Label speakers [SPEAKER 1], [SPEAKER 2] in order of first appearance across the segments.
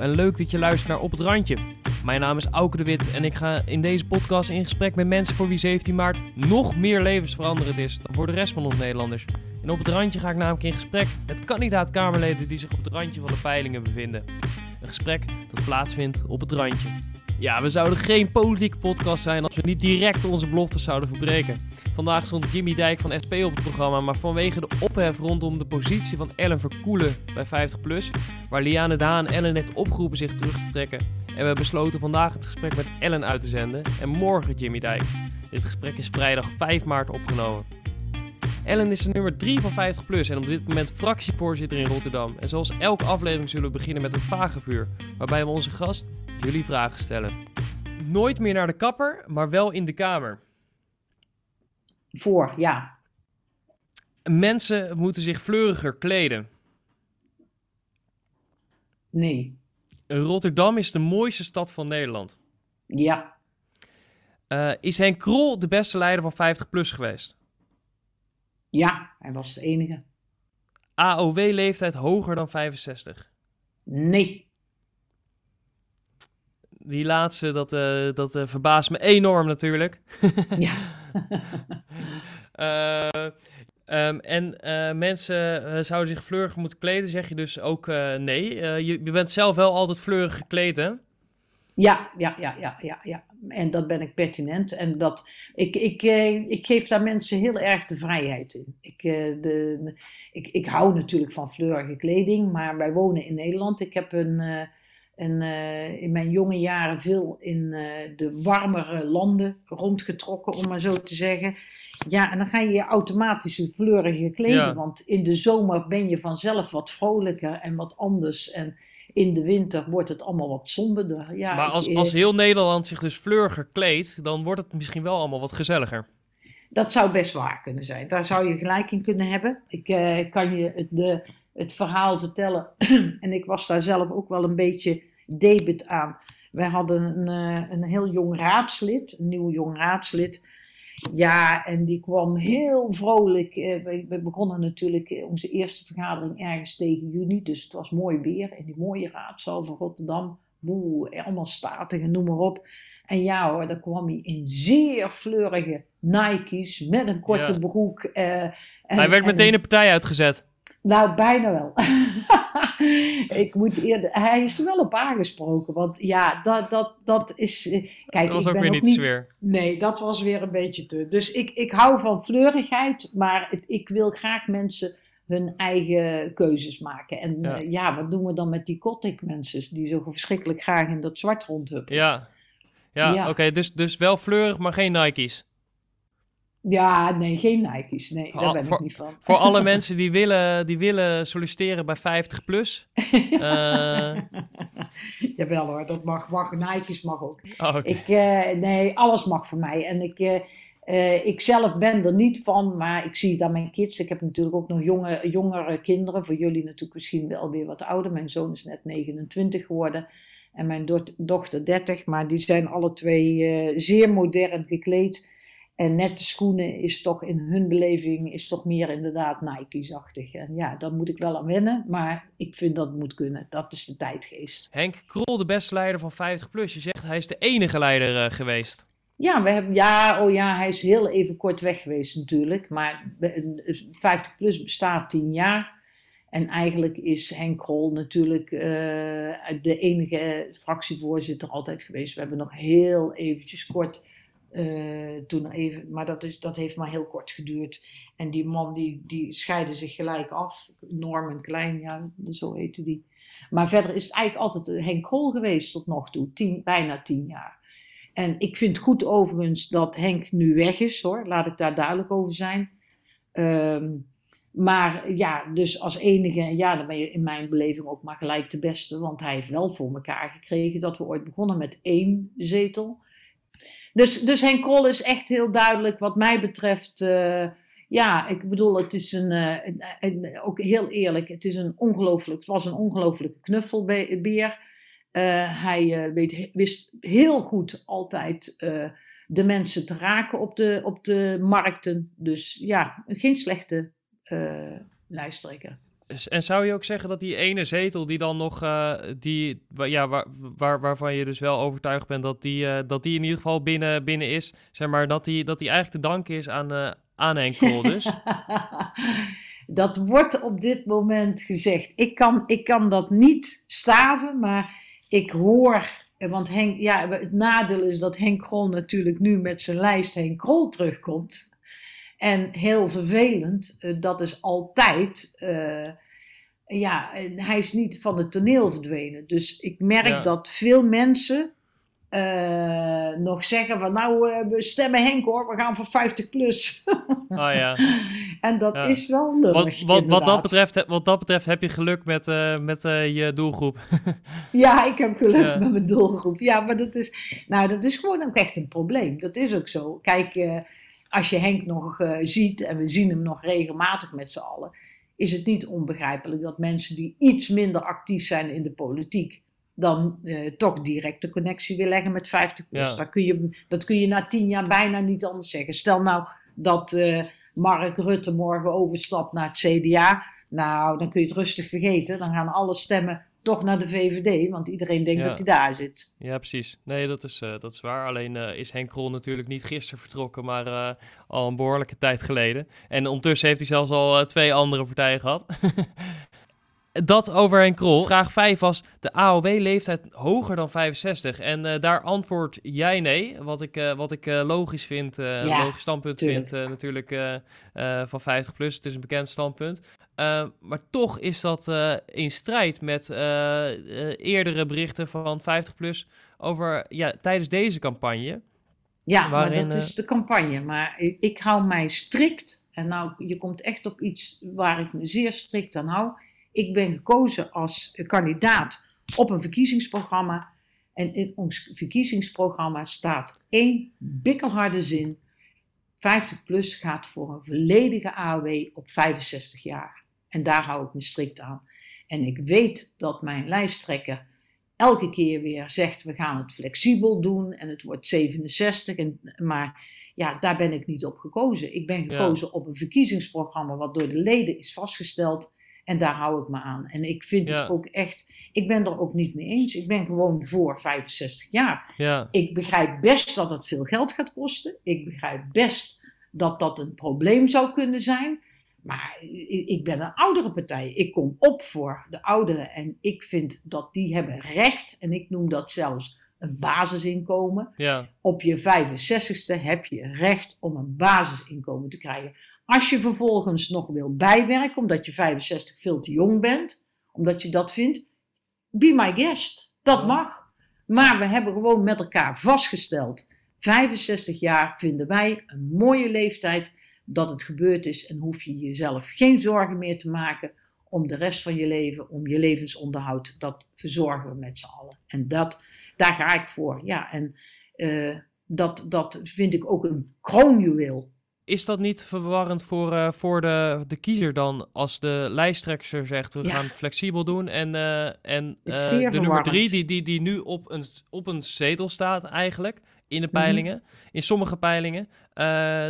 [SPEAKER 1] En leuk dat je luistert naar Op het Randje. Mijn naam is Auke de Wit en ik ga in deze podcast in gesprek met mensen voor wie 17 maart nog meer levensveranderend is dan voor de rest van ons Nederlanders. En op het randje ga ik namelijk in gesprek met kandidaat-Kamerleden die zich op het randje van de peilingen bevinden. Een gesprek dat plaatsvindt op het randje. Ja, we zouden geen politieke podcast zijn als we niet direct onze beloftes zouden verbreken. Vandaag stond Jimmy Dijk van SP op het programma, maar vanwege de ophef rondom de positie van Ellen Verkoelen bij 50PLUS, waar Liane Daan Ellen heeft opgeroepen zich terug te trekken, en we besloten vandaag het gesprek met Ellen uit te zenden en morgen Jimmy Dijk. Dit gesprek is vrijdag 5 maart opgenomen. Ellen is de nummer 3 van 50PLUS en op dit moment fractievoorzitter in Rotterdam. En zoals elke aflevering zullen we beginnen met een vagevuur, waarbij we onze gast jullie vragen stellen. Nooit meer naar de kapper, maar wel in de kamer.
[SPEAKER 2] Voor, ja.
[SPEAKER 1] Mensen moeten zich fleuriger kleden.
[SPEAKER 2] Nee.
[SPEAKER 1] Rotterdam is de mooiste stad van Nederland.
[SPEAKER 2] Ja.
[SPEAKER 1] Uh, is Henk Krol de beste leider van 50PLUS geweest?
[SPEAKER 2] Ja, hij was de enige.
[SPEAKER 1] AOW-leeftijd hoger dan 65?
[SPEAKER 2] Nee.
[SPEAKER 1] Die laatste, dat, uh, dat uh, verbaast me enorm natuurlijk.
[SPEAKER 2] ja.
[SPEAKER 1] uh, um, en mensen zouden zich fleurig moeten kleden, zeg je dus ook nee. Je, je, bent zelf wel altijd fleurig gekleed, hè?
[SPEAKER 2] Ja, ja, ja, ja, ja, ja. En dat ben ik pertinent. En dat, ik, ik, ik geef daar mensen heel erg de vrijheid in. Ik, de, ik, ik hou natuurlijk van fleurige kleding, maar wij wonen in Nederland. Ik heb een en uh, in mijn jonge jaren veel in uh, de warmere landen rondgetrokken, om maar zo te zeggen. Ja, en dan ga je je automatisch fleuriger kleden. Ja. Want in de zomer ben je vanzelf wat vrolijker en wat anders. En in de winter wordt het allemaal wat somberder. Ja,
[SPEAKER 1] maar als, ik, als heel Nederland zich dus fleuriger kleedt, dan wordt het misschien wel allemaal wat gezelliger.
[SPEAKER 2] Dat zou best waar kunnen zijn. Daar zou je gelijk in kunnen hebben. Ik uh, kan je de, het verhaal vertellen. en ik was daar zelf ook wel een beetje debet aan. Wij hadden een, uh, een heel jong raadslid, een nieuw jong raadslid. Ja, en die kwam heel vrolijk. Uh, we, begonnen natuurlijk onze eerste vergadering ergens tegen juni. Dus het was mooi weer in die mooie raadzaal van Rotterdam. Boe, allemaal statig en noem maar op. En ja hoor, dan kwam hij in zeer fleurige Nike's met een korte ja. broek. En,
[SPEAKER 1] hij werd meteen de partij uitgezet.
[SPEAKER 2] Nou, bijna wel. ik moet eerder, hij is er wel op aangesproken, want ja, dat, dat, dat is... eh, Kijk,
[SPEAKER 1] Dat was
[SPEAKER 2] ik
[SPEAKER 1] ook
[SPEAKER 2] ben
[SPEAKER 1] weer
[SPEAKER 2] ook
[SPEAKER 1] niet sfeer.
[SPEAKER 2] Nee, dat was weer een beetje te. Dus ik, ik hou van fleurigheid, maar het- ik wil graag mensen hun eigen keuzes maken. En
[SPEAKER 1] Ja.
[SPEAKER 2] ja wat doen we dan met die gothic mensen die zo verschrikkelijk graag in dat zwart rondhuppen?
[SPEAKER 1] Ja, ja,
[SPEAKER 2] Ja.
[SPEAKER 1] oké, dus, dus wel fleurig, maar geen Nike's.
[SPEAKER 2] Ja, nee, geen Nike's. Nee, daar ben
[SPEAKER 1] voor-
[SPEAKER 2] ik niet van.
[SPEAKER 1] Voor alle mensen die willen, die willen solliciteren bij 50 plus. Eh,
[SPEAKER 2] Jawel hoor, dat mag, mag. Nike's mag ook.
[SPEAKER 1] oh.
[SPEAKER 2] Ik, eh, nee, alles mag voor mij. En ik, eh, ik zelf ben er niet van, maar ik zie het aan mijn kids. Ik heb natuurlijk ook nog jonge, jongere kinderen. Voor jullie natuurlijk misschien wel weer wat ouder. Mijn zoon is net 29 geworden. En mijn do- dochter 30. Maar die zijn alle twee zeer modern gekleed. En nette schoenen is toch in hun beleving is toch meer inderdaad Nike's-achtig. En ja, daar moet ik wel aan wennen. Maar ik vind dat het moet kunnen. Dat is de tijdgeest.
[SPEAKER 1] Henk Krol, de beste leider van 50 plus. Je zegt hij is de enige leider eh, geweest.
[SPEAKER 2] Ja, we hebben, ja, oh ja, hij is heel even kort weg geweest natuurlijk. Maar we- 50 plus bestaat 10 jaar. En eigenlijk is Henk Krol natuurlijk eh, de enige fractievoorzitter altijd geweest. We hebben nog heel eventjes kort, eh, toen even, maar dat, is, dat heeft maar heel kort geduurd. En die man die, die scheidde zich gelijk af. Norman Klein, ja, zo heette die. Maar verder is het eigenlijk altijd Henk Krol geweest tot nog toe. Tien, bijna tien jaar. En ik vind goed overigens dat Henk nu weg is hoor. Laat ik daar duidelijk over zijn. Ehm, maar ja, dus als enige, ja, dan ben je in mijn beleving ook maar gelijk de beste. Want hij heeft wel voor elkaar gekregen dat we ooit begonnen met één zetel. Dus, dus Henk Krol is echt heel duidelijk wat mij betreft. eh, ja, ik bedoel, het is een, eh, een- ook heel eerlijk, het, is een ongelooflijk, het was een ongelooflijke knuffelbeer. Eh, hij weet, wist heel goed altijd de mensen te raken op de, op de markten. Dus ja, geen slechte lijsttrekker.
[SPEAKER 1] En zou je ook zeggen dat die ene zetel die dan nog, uh, die, ja, waar, waar, waarvan je dus wel overtuigd bent dat die, uh, dat die in ieder geval binnen, binnen is, zeg maar, dat die, dat die eigenlijk te danken is aan, uh, aan dus?
[SPEAKER 2] dat wordt op dit moment gezegd. Ik kan, ik kan dat niet staven, maar ik hoor, want Henk, ja, het nadeel is dat Henk Krol natuurlijk nu met zijn lijst Henk Krol terugkomt. En heel vervelend, uh, dat is altijd. Uh, ja, hij is niet van het toneel verdwenen. Dus ik merk ja. dat veel mensen uh, nog zeggen van nou, we stemmen Henk hoor, we gaan voor 50 plus.
[SPEAKER 1] Oh ja.
[SPEAKER 2] en dat ja. is wel lullig.
[SPEAKER 1] Wat, wat, wat, dat betreft, wat dat betreft heb je geluk met, uh, met je doelgroep.
[SPEAKER 2] ja, ik heb geluk ja. met mijn doelgroep. Ja, maar dat is, nou, dat is gewoon ook echt een probleem. Dat is ook zo. Kijk, als je Henk nog ziet, en we zien hem nog regelmatig met z'n allen, is het niet onbegrijpelijk dat mensen die iets minder actief zijn in de politiek, dan uh, toch directe connectie weer leggen met 50 plus. Ja. Dat, kun je, dat kun je na tien jaar bijna niet anders zeggen. Stel nou dat uh, Mark Rutte morgen overstapt naar het CDA. Nou, dan kun je het rustig vergeten. Dan gaan alle stemmen toch naar de VVD, want iedereen denkt
[SPEAKER 1] Ja.
[SPEAKER 2] dat hij daar zit.
[SPEAKER 1] Ja, precies. Nee, dat is, eh, dat is waar. Alleen eh, is Henk Krol natuurlijk niet gisteren vertrokken, maar eh, al een behoorlijke tijd geleden. En ondertussen heeft hij zelfs al twee andere partijen gehad. dat over Henk Krol. Vraag 5 was de AOW-leeftijd hoger dan 65. En eh, daar antwoord jij nee. Wat ik, eh, wat ik eh, logisch vind,
[SPEAKER 2] Ja,
[SPEAKER 1] logisch standpunt
[SPEAKER 2] tuurlijk.
[SPEAKER 1] vind natuurlijk van 50 plus. Het is een bekend standpunt. Eh, maar toch is dat in strijd met eerdere berichten van 50 plus over ja, tijdens deze campagne.
[SPEAKER 2] Ja,
[SPEAKER 1] Waarin,
[SPEAKER 2] maar dat is de campagne. Maar ik, ik hou mij strikt, en nou, je komt echt op iets waar ik me zeer strikt aan hou. Ik ben gekozen als kandidaat op een verkiezingsprogramma. En in ons verkiezingsprogramma staat één bikkelharde zin. 50 plus gaat voor een volledige AOW op 65 jaar. En daar hou ik me strikt aan. En ik weet dat mijn lijsttrekker elke keer weer zegt: we gaan het flexibel doen en het wordt 67. En, maar ja, daar ben ik niet op gekozen. Ik ben
[SPEAKER 1] Ja.
[SPEAKER 2] gekozen op een verkiezingsprogramma wat door de leden is vastgesteld. En daar hou ik me aan. En ik vind
[SPEAKER 1] Ja.
[SPEAKER 2] het ook echt, ik ben er ook niet mee eens. Ik ben gewoon voor 65 jaar.
[SPEAKER 1] Ja,
[SPEAKER 2] Ik begrijp best dat het veel geld gaat kosten. Ik begrijp best dat dat een probleem zou kunnen zijn. Maar ik ben een oudere partij. Ik kom op voor de ouderen. En ik vind dat die hebben recht. En ik noem dat zelfs een basisinkomen.
[SPEAKER 1] ja,
[SPEAKER 2] Op je 65ste heb je recht om een basisinkomen te krijgen. Als je vervolgens nog wil bijwerken, omdat je 65 veel te jong bent, omdat je dat vindt, be my guest. Dat mag. Maar we hebben gewoon met elkaar vastgesteld: 65 jaar vinden wij een mooie leeftijd dat het gebeurd is en hoef je jezelf geen zorgen meer te maken om de rest van je leven, om je levensonderhoud. Dat verzorgen we met z'n allen. En dat, daar ga ik voor. Ja, en eh, dat, dat vind ik ook een kroonjuweel.
[SPEAKER 1] Is dat niet verwarrend voor, eh, voor de, de kiezer dan als de lijsttrekker zegt we
[SPEAKER 2] Ja.
[SPEAKER 1] gaan het flexibel doen en, eh, en eh, de nummer drie die, die, die nu op een, op een zetel staat eigenlijk in
[SPEAKER 2] Mhm.
[SPEAKER 1] de peilingen, in sommige peilingen,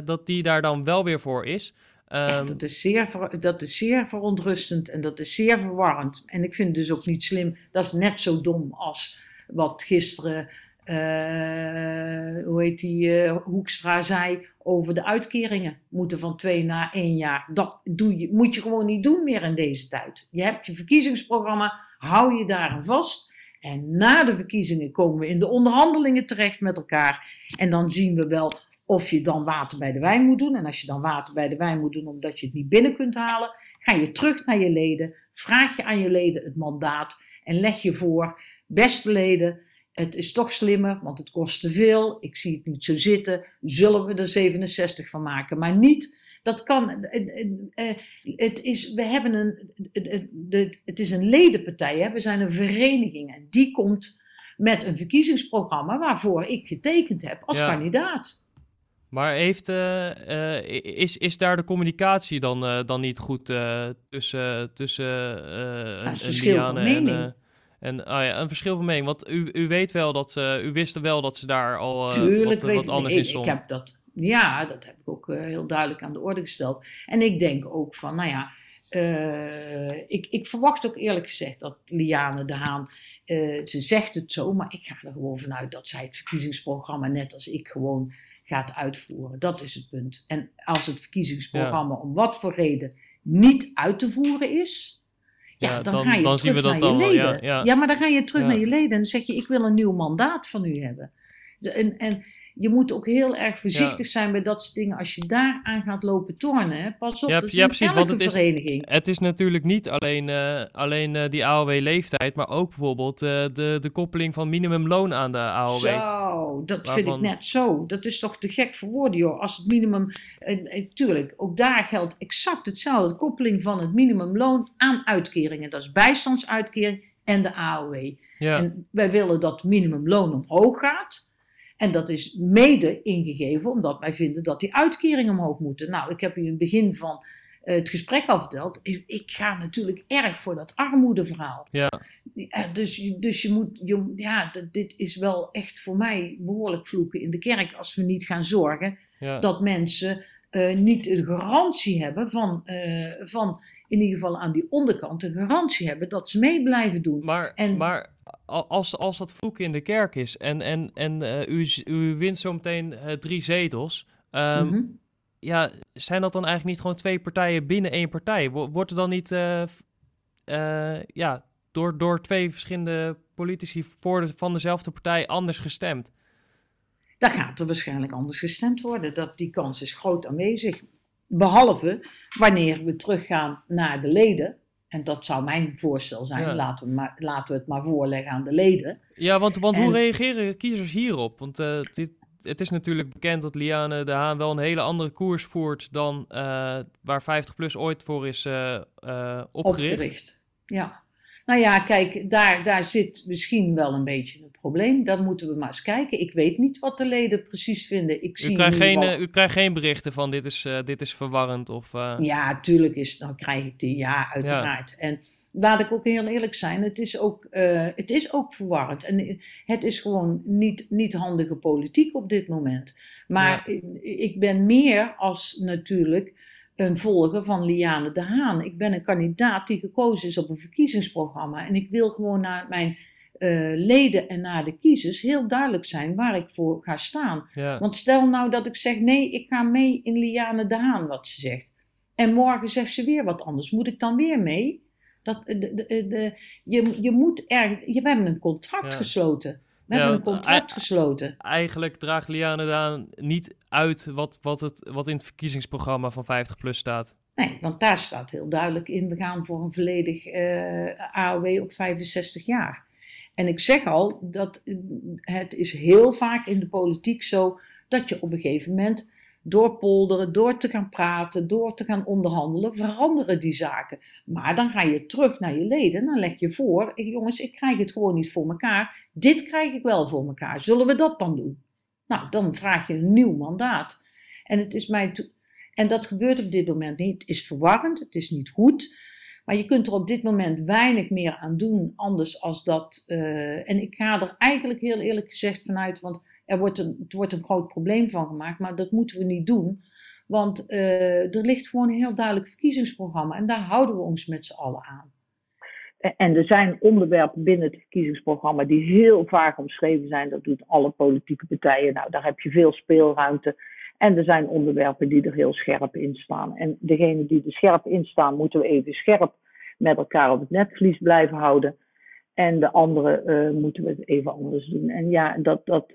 [SPEAKER 1] dat die daar dan wel weer voor is.
[SPEAKER 2] Ja,
[SPEAKER 1] Ehm,
[SPEAKER 2] dat, is zeer, ver- dat is zeer verontrustend en dat is zeer verwarrend. En ik vind het dus ook niet slim. Dat is net zo dom als wat gisteren, eh, hoe heet die, eh, Hoekstra zei over de uitkeringen. Moeten van twee naar één jaar. Dat doe je, moet je gewoon niet doen meer in deze tijd. Je hebt je verkiezingsprogramma, hou je daar aan vast. En na de verkiezingen komen we in de onderhandelingen terecht met elkaar. En dan zien we wel of je dan water bij de wijn moet doen. En als je dan water bij de wijn moet doen omdat je het niet binnen kunt halen, ga je terug naar je leden, vraag je aan je leden het mandaat en leg je voor, beste leden, het is toch slimmer, want het kost te veel, ik zie het niet zo zitten, zullen we er 67 van maken, maar niet. Dat kan. eh, eh, eh, Het is, we hebben een, het- is een ledenpartij. Hè? We zijn een vereniging. En die komt met een verkiezingsprogramma waarvoor ik getekend heb als
[SPEAKER 1] Ja.
[SPEAKER 2] kandidaat.
[SPEAKER 1] Maar heeft, is, is daar de communicatie dan, dan niet goed tussen, tussen eh een,
[SPEAKER 2] verschil van
[SPEAKER 1] en,
[SPEAKER 2] mening.
[SPEAKER 1] eh, en ja, een verschil van mening? Want u, u weet wel dat ze, u wist wel dat ze daar al eh,
[SPEAKER 2] Tuurlijk
[SPEAKER 1] wat, wat anders in stond.
[SPEAKER 2] Ik heb dat. Ja, dat heb ik ook eh, heel duidelijk aan de orde gesteld. En ik denk ook van, nou ja, eh, ik, ik verwacht ook eerlijk gezegd dat Liane de Haan, ze zegt het zo, maar ik ga er gewoon vanuit dat zij het verkiezingsprogramma net als ik gewoon gaat uitvoeren. Dat is het punt. En als het verkiezingsprogramma om wat voor reden niet uit te voeren is, ja,
[SPEAKER 1] Ja,
[SPEAKER 2] dan,
[SPEAKER 1] dan-
[SPEAKER 2] ga je
[SPEAKER 1] dan zien we dat
[SPEAKER 2] naar je
[SPEAKER 1] dan wel, ja,
[SPEAKER 2] leden.
[SPEAKER 1] ja.
[SPEAKER 2] maar dan ga je terug
[SPEAKER 1] Ja.
[SPEAKER 2] naar je leden en dan zeg je, ik wil een nieuw mandaat van u hebben. En, en je moet ook heel erg voorzichtig zijn bij dat soort dingen. Als je daar aan gaat lopen tornen, hè. pas op,
[SPEAKER 1] Ja,
[SPEAKER 2] dat is
[SPEAKER 1] ja, precies, want het is-
[SPEAKER 2] vereniging.
[SPEAKER 1] Het is natuurlijk niet alleen, eh, alleen eh, die AOW-leeftijd, maar ook bijvoorbeeld eh, de, de koppeling van minimumloon aan de AOW.
[SPEAKER 2] Zo, dat vind ik net zo. Dat is toch te gek voor woorden, joh. Als het minimum, tuurlijk, ook daar geldt exact hetzelfde. De koppeling van het minimumloon aan uitkeringen. Dat is bijstandsuitkering en de AOW.
[SPEAKER 1] Ja,
[SPEAKER 2] En wij willen dat het minimumloon omhoog gaat. En dat is mede ingegeven omdat wij vinden dat die uitkeringen omhoog moeten. Nou, ik heb u in het begin van eh, het gesprek al verteld. Ik, ga natuurlijk erg voor dat armoedeverhaal.
[SPEAKER 1] ja,
[SPEAKER 2] dus, dus je moet, je, ja, dit is wel echt voor mij behoorlijk vloeken in de kerk als we niet gaan zorgen
[SPEAKER 1] ja.
[SPEAKER 2] dat mensen eh, niet de garantie hebben van, eh, van, in ieder geval aan die onderkant, de garantie hebben dat ze mee blijven doen.
[SPEAKER 1] Maar,
[SPEAKER 2] En-
[SPEAKER 1] maar als, als dat vloeken in de kerk is en, en, en eh, u, u wint zo meteen eh, drie zetels,
[SPEAKER 2] Mhm.
[SPEAKER 1] ja, zijn dat dan eigenlijk niet gewoon twee partijen binnen één partij? Wo- Wordt er dan niet eh, ja, door, door twee verschillende politici voor de, van dezelfde partij anders gestemd?
[SPEAKER 2] Dan gaat er waarschijnlijk anders gestemd worden. Dat, die kans is groot aanwezig. Behalve wanneer we teruggaan naar de leden. En dat zou mijn voorstel zijn.
[SPEAKER 1] Ja.
[SPEAKER 2] Laten, we maar, laten we het maar voorleggen aan de leden.
[SPEAKER 1] Ja, want, want hoe
[SPEAKER 2] En-
[SPEAKER 1] reageren kiezers hierop? Want eh, dit, het is natuurlijk bekend dat Liane de Haan wel een hele andere koers voert dan eh, waar 50PLUS ooit voor is eh, eh, opgericht.
[SPEAKER 2] Ja. Nou ja, kijk, daar, daar zit misschien wel een beetje een probleem. Dan moeten we maar eens kijken. Ik weet niet wat de leden precies vinden. Ik zie
[SPEAKER 1] U krijgt, geen,
[SPEAKER 2] wel-
[SPEAKER 1] eh, u krijgt geen berichten van dit is, eh, dit is verwarrend of... eh,
[SPEAKER 2] Ja, tuurlijk is, dan krijg ik die, ja, uiteraard. En laat ik ook heel eerlijk zijn, het is ook, het is ook verwarrend. En het is gewoon niet, niet handige politiek op dit moment. Maar ik, ik ben meer als natuurlijk een volger van Liane de Haan. Ik ben een kandidaat die gekozen is op een verkiezingsprogramma. En ik wil gewoon naar mijn eh, leden en naar de kiezers heel duidelijk zijn waar ik voor ga staan.
[SPEAKER 1] ja.
[SPEAKER 2] Want stel nou dat ik zeg, nee, ik ga mee in Liane de Haan, wat ze zegt. En morgen zegt ze weer wat anders. Moet ik dan weer mee? Dat, de, de, de, je, je moet er, je, we hebben een contract
[SPEAKER 1] Ja.
[SPEAKER 2] gesloten. We
[SPEAKER 1] Ja,
[SPEAKER 2] hebben een
[SPEAKER 1] want,
[SPEAKER 2] contract
[SPEAKER 1] eh,
[SPEAKER 2] gesloten.
[SPEAKER 1] Eigenlijk draagt Liane de Haan niet uit wat, wat, het, wat in het verkiezingsprogramma van 50PLUS staat.
[SPEAKER 2] Nee, want daar staat heel duidelijk in, we gaan voor een volledig eh, AOW op 65 jaar. En ik zeg al, dat eh, het is heel vaak in de politiek zo dat je op een gegeven moment door polderen, door te gaan praten, door te gaan onderhandelen, veranderen die zaken. Maar dan ga je terug naar je leden, dan leg je voor, jongens, ik krijg het gewoon niet voor elkaar. Dit krijg ik wel voor elkaar. Zullen we dat dan doen? Nou, dan vraag je een nieuw mandaat. En het is mij en dat gebeurt op dit moment niet. Het is verwarrend, het is niet goed. Maar je kunt er op dit moment weinig meer aan doen, anders als dat. eh, en ik ga er eigenlijk heel eerlijk gezegd vanuit, want er wordt een, het wordt een groot probleem van gemaakt, maar dat moeten we niet doen. Want eh, er ligt gewoon een heel duidelijk verkiezingsprogramma en daar houden we ons met z'n allen aan.
[SPEAKER 3] En er zijn onderwerpen binnen het verkiezingsprogramma die heel vaak omschreven zijn. Dat doet alle politieke partijen. Nou, daar heb je veel speelruimte. En er zijn onderwerpen die er heel scherp in staan. En degene die er scherp in staan, moeten we even scherp met elkaar op het netvlies blijven houden. En de andere eh, moeten we het even anders doen. En ja, dat, dat,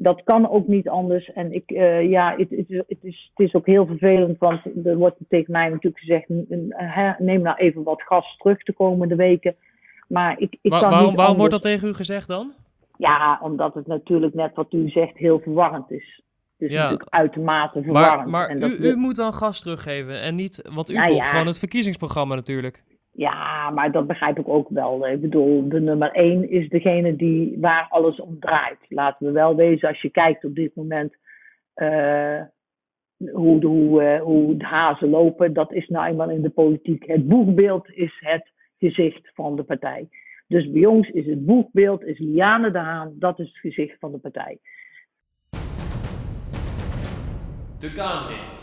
[SPEAKER 3] dat kan ook niet anders. En ik, eh, ja, het, het, is- het, is, het is ook heel vervelend, want er wordt tegen mij natuurlijk gezegd: neem nou even wat gas terug de komende weken. Maar ik, ik kan
[SPEAKER 1] waarom
[SPEAKER 3] niet
[SPEAKER 1] waarom wordt dat tegen u gezegd dan?
[SPEAKER 3] Ja, omdat het natuurlijk net wat u zegt heel verwarrend is. Is
[SPEAKER 1] Ja.
[SPEAKER 3] natuurlijk uitermate verwarrend.
[SPEAKER 1] Maar, maar
[SPEAKER 3] en dat
[SPEAKER 1] u, u moet dan gas teruggeven en niet, want u
[SPEAKER 3] Nou
[SPEAKER 1] volgt
[SPEAKER 3] ja.
[SPEAKER 1] gewoon het verkiezingsprogramma natuurlijk.
[SPEAKER 3] Ja, maar dat begrijp ik ook wel. Ik bedoel, de nummer één is degene die, waar alles om draait. Laten we wel wezen, als je kijkt op dit moment eh, hoe, de, hoe, eh, hoe de hazen lopen, dat is nou eenmaal in de politiek. Het boegbeeld is het gezicht van de partij. Dus bij ons is het boegbeeld, is Liane de Haan, dat is het gezicht van de partij.
[SPEAKER 1] De Kamer in.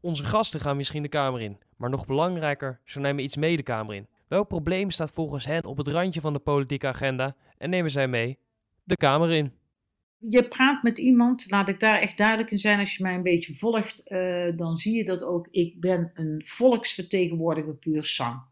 [SPEAKER 1] Onze gasten gaan misschien de Kamer in. Maar nog belangrijker, ze nemen iets mee de Kamer in. Welk probleem staat volgens hen op het randje van de politieke agenda en nemen zij mee de Kamer in?
[SPEAKER 2] Je praat met iemand, laat ik daar echt duidelijk in zijn, als je mij een beetje volgt, uh, dan zie je dat ook. Ik ben een volksvertegenwoordiger puur sang.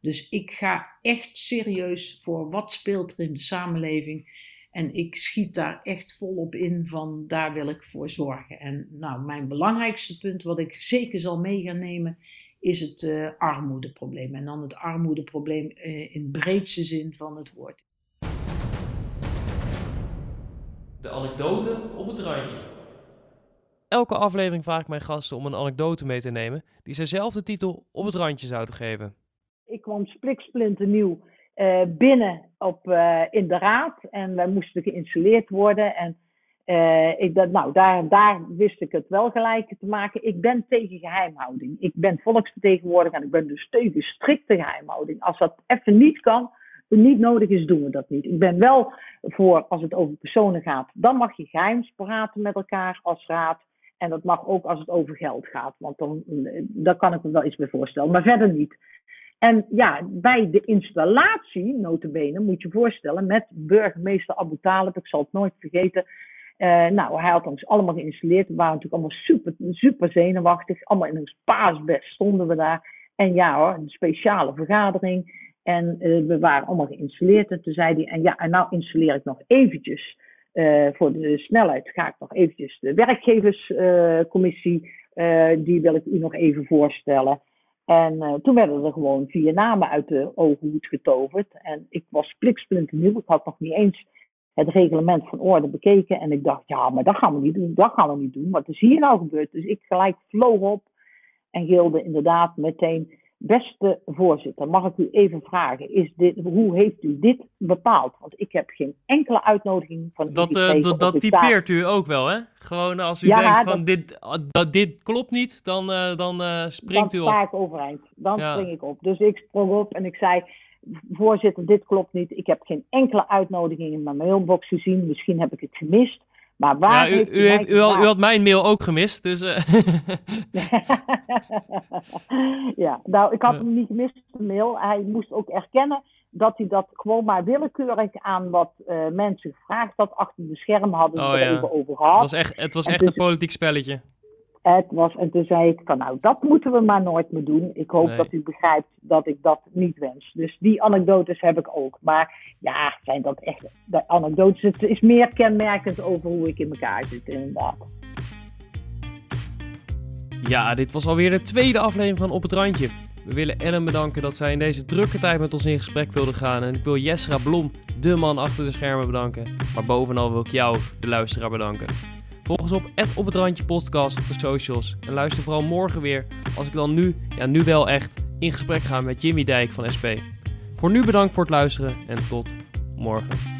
[SPEAKER 2] Dus ik ga echt serieus voor wat speelt er in de samenleving. En ik schiet daar echt volop in van daar wil ik voor zorgen. En nou, mijn belangrijkste punt wat ik zeker zal mee gaan nemen is het uh, armoedeprobleem. En dan het armoedeprobleem uh, in breedste zin van het woord.
[SPEAKER 1] De anekdote op het randje. Elke aflevering vraag ik mijn gasten om een anekdote mee te nemen die zij zelf de titel op het randje zouden geven.
[SPEAKER 3] Ik kwam spliksplinternieuw uh, binnen op, uh, in de raad en wij moesten geïnstalleerd worden. En uh, ik nou, daar, daar wist ik het wel gelijk te maken. Ik ben tegen geheimhouding. Ik ben volksvertegenwoordiger en ik ben dus tegen strikte geheimhouding. Als dat even niet kan, niet nodig is, doen we dat niet. Ik ben wel voor, als het over personen gaat, dan mag je geheims praten met elkaar als raad. En dat mag ook als het over geld gaat, want dan, daar kan ik me wel iets bij voorstellen. Maar verder niet. En ja, bij de installatie, notabene, moet je voorstellen, met burgemeester Abu Talib, ik zal het nooit vergeten. Uh, nou, hij had ons allemaal geïnstalleerd. We waren natuurlijk allemaal super, super zenuwachtig. Allemaal in een paasbest stonden we daar. En ja hoor, een speciale vergadering. En uh, we waren allemaal geïnstalleerd. En toen zei hij, en ja, en nou installeer ik nog eventjes, uh, voor de snelheid ga ik nog eventjes de werkgeverscommissie, die wil ik u nog even voorstellen. En toen werden er gewoon vier namen uit de ogenhoed getoverd. En ik was nieuw. Ik had nog niet eens het reglement van orde bekeken. En ik dacht, ja, maar dat gaan we niet doen. Dat gaan we niet doen. Wat is hier nou gebeurd? Dus ik gelijk vloog op en gilde inderdaad meteen Beste voorzitter, mag ik u even vragen, is dit, hoe heeft u dit bepaald? Want ik heb geen enkele uitnodiging van
[SPEAKER 1] Dat, uh, dat, dat typeert u ook wel, hè? Gewoon als u denkt van dit, dat, dit klopt niet, dan, uh, dan uh, springt
[SPEAKER 3] dan
[SPEAKER 1] u op.
[SPEAKER 3] Dan sta ik overeind, dan ja. spring ik op. Dus ik sprong op en ik zei, voorzitter, dit klopt niet. Ik heb geen enkele uitnodiging in mijn mailbox gezien, misschien heb ik het gemist. Maar waar
[SPEAKER 1] ja, u, u, heeft, u, had, u, had, mijn mail ook gemist, dus... Uh...
[SPEAKER 3] ja, nou, ik had hem niet gemist, de mail. Hij moest ook erkennen dat hij dat gewoon maar willekeurig aan wat uh, mensen gevraagd had. Achter de schermen hadden
[SPEAKER 1] oh,
[SPEAKER 3] we
[SPEAKER 1] ja.
[SPEAKER 3] het even over gehad.
[SPEAKER 1] Het was echt, het was echt dus, een politiek spelletje.
[SPEAKER 3] Het was, en toen zei ik van nou, dat moeten we maar nooit meer doen. Ik hoop
[SPEAKER 1] Nee.
[SPEAKER 3] dat u begrijpt dat ik dat niet wens. Dus die anekdotes heb ik ook. Maar ja, zijn dat echt de anekdotes? Het is meer kenmerkend over hoe ik in elkaar zit, inderdaad.
[SPEAKER 1] Ja, dit was alweer de tweede aflevering van Op het Randje. We willen Ellen bedanken dat zij in deze drukke tijd met ons in gesprek wilde gaan. En ik wil Jesra Blom, de man achter de schermen, bedanken. Maar bovenal wil ik jou, de luisteraar, bedanken. Volg ons op Op het Randje podcast op de socials. En luister vooral morgen weer, als ik dan nu, ja nu wel echt, in gesprek ga met Jimmy Dijk van SP. Voor nu bedankt voor het luisteren en tot morgen.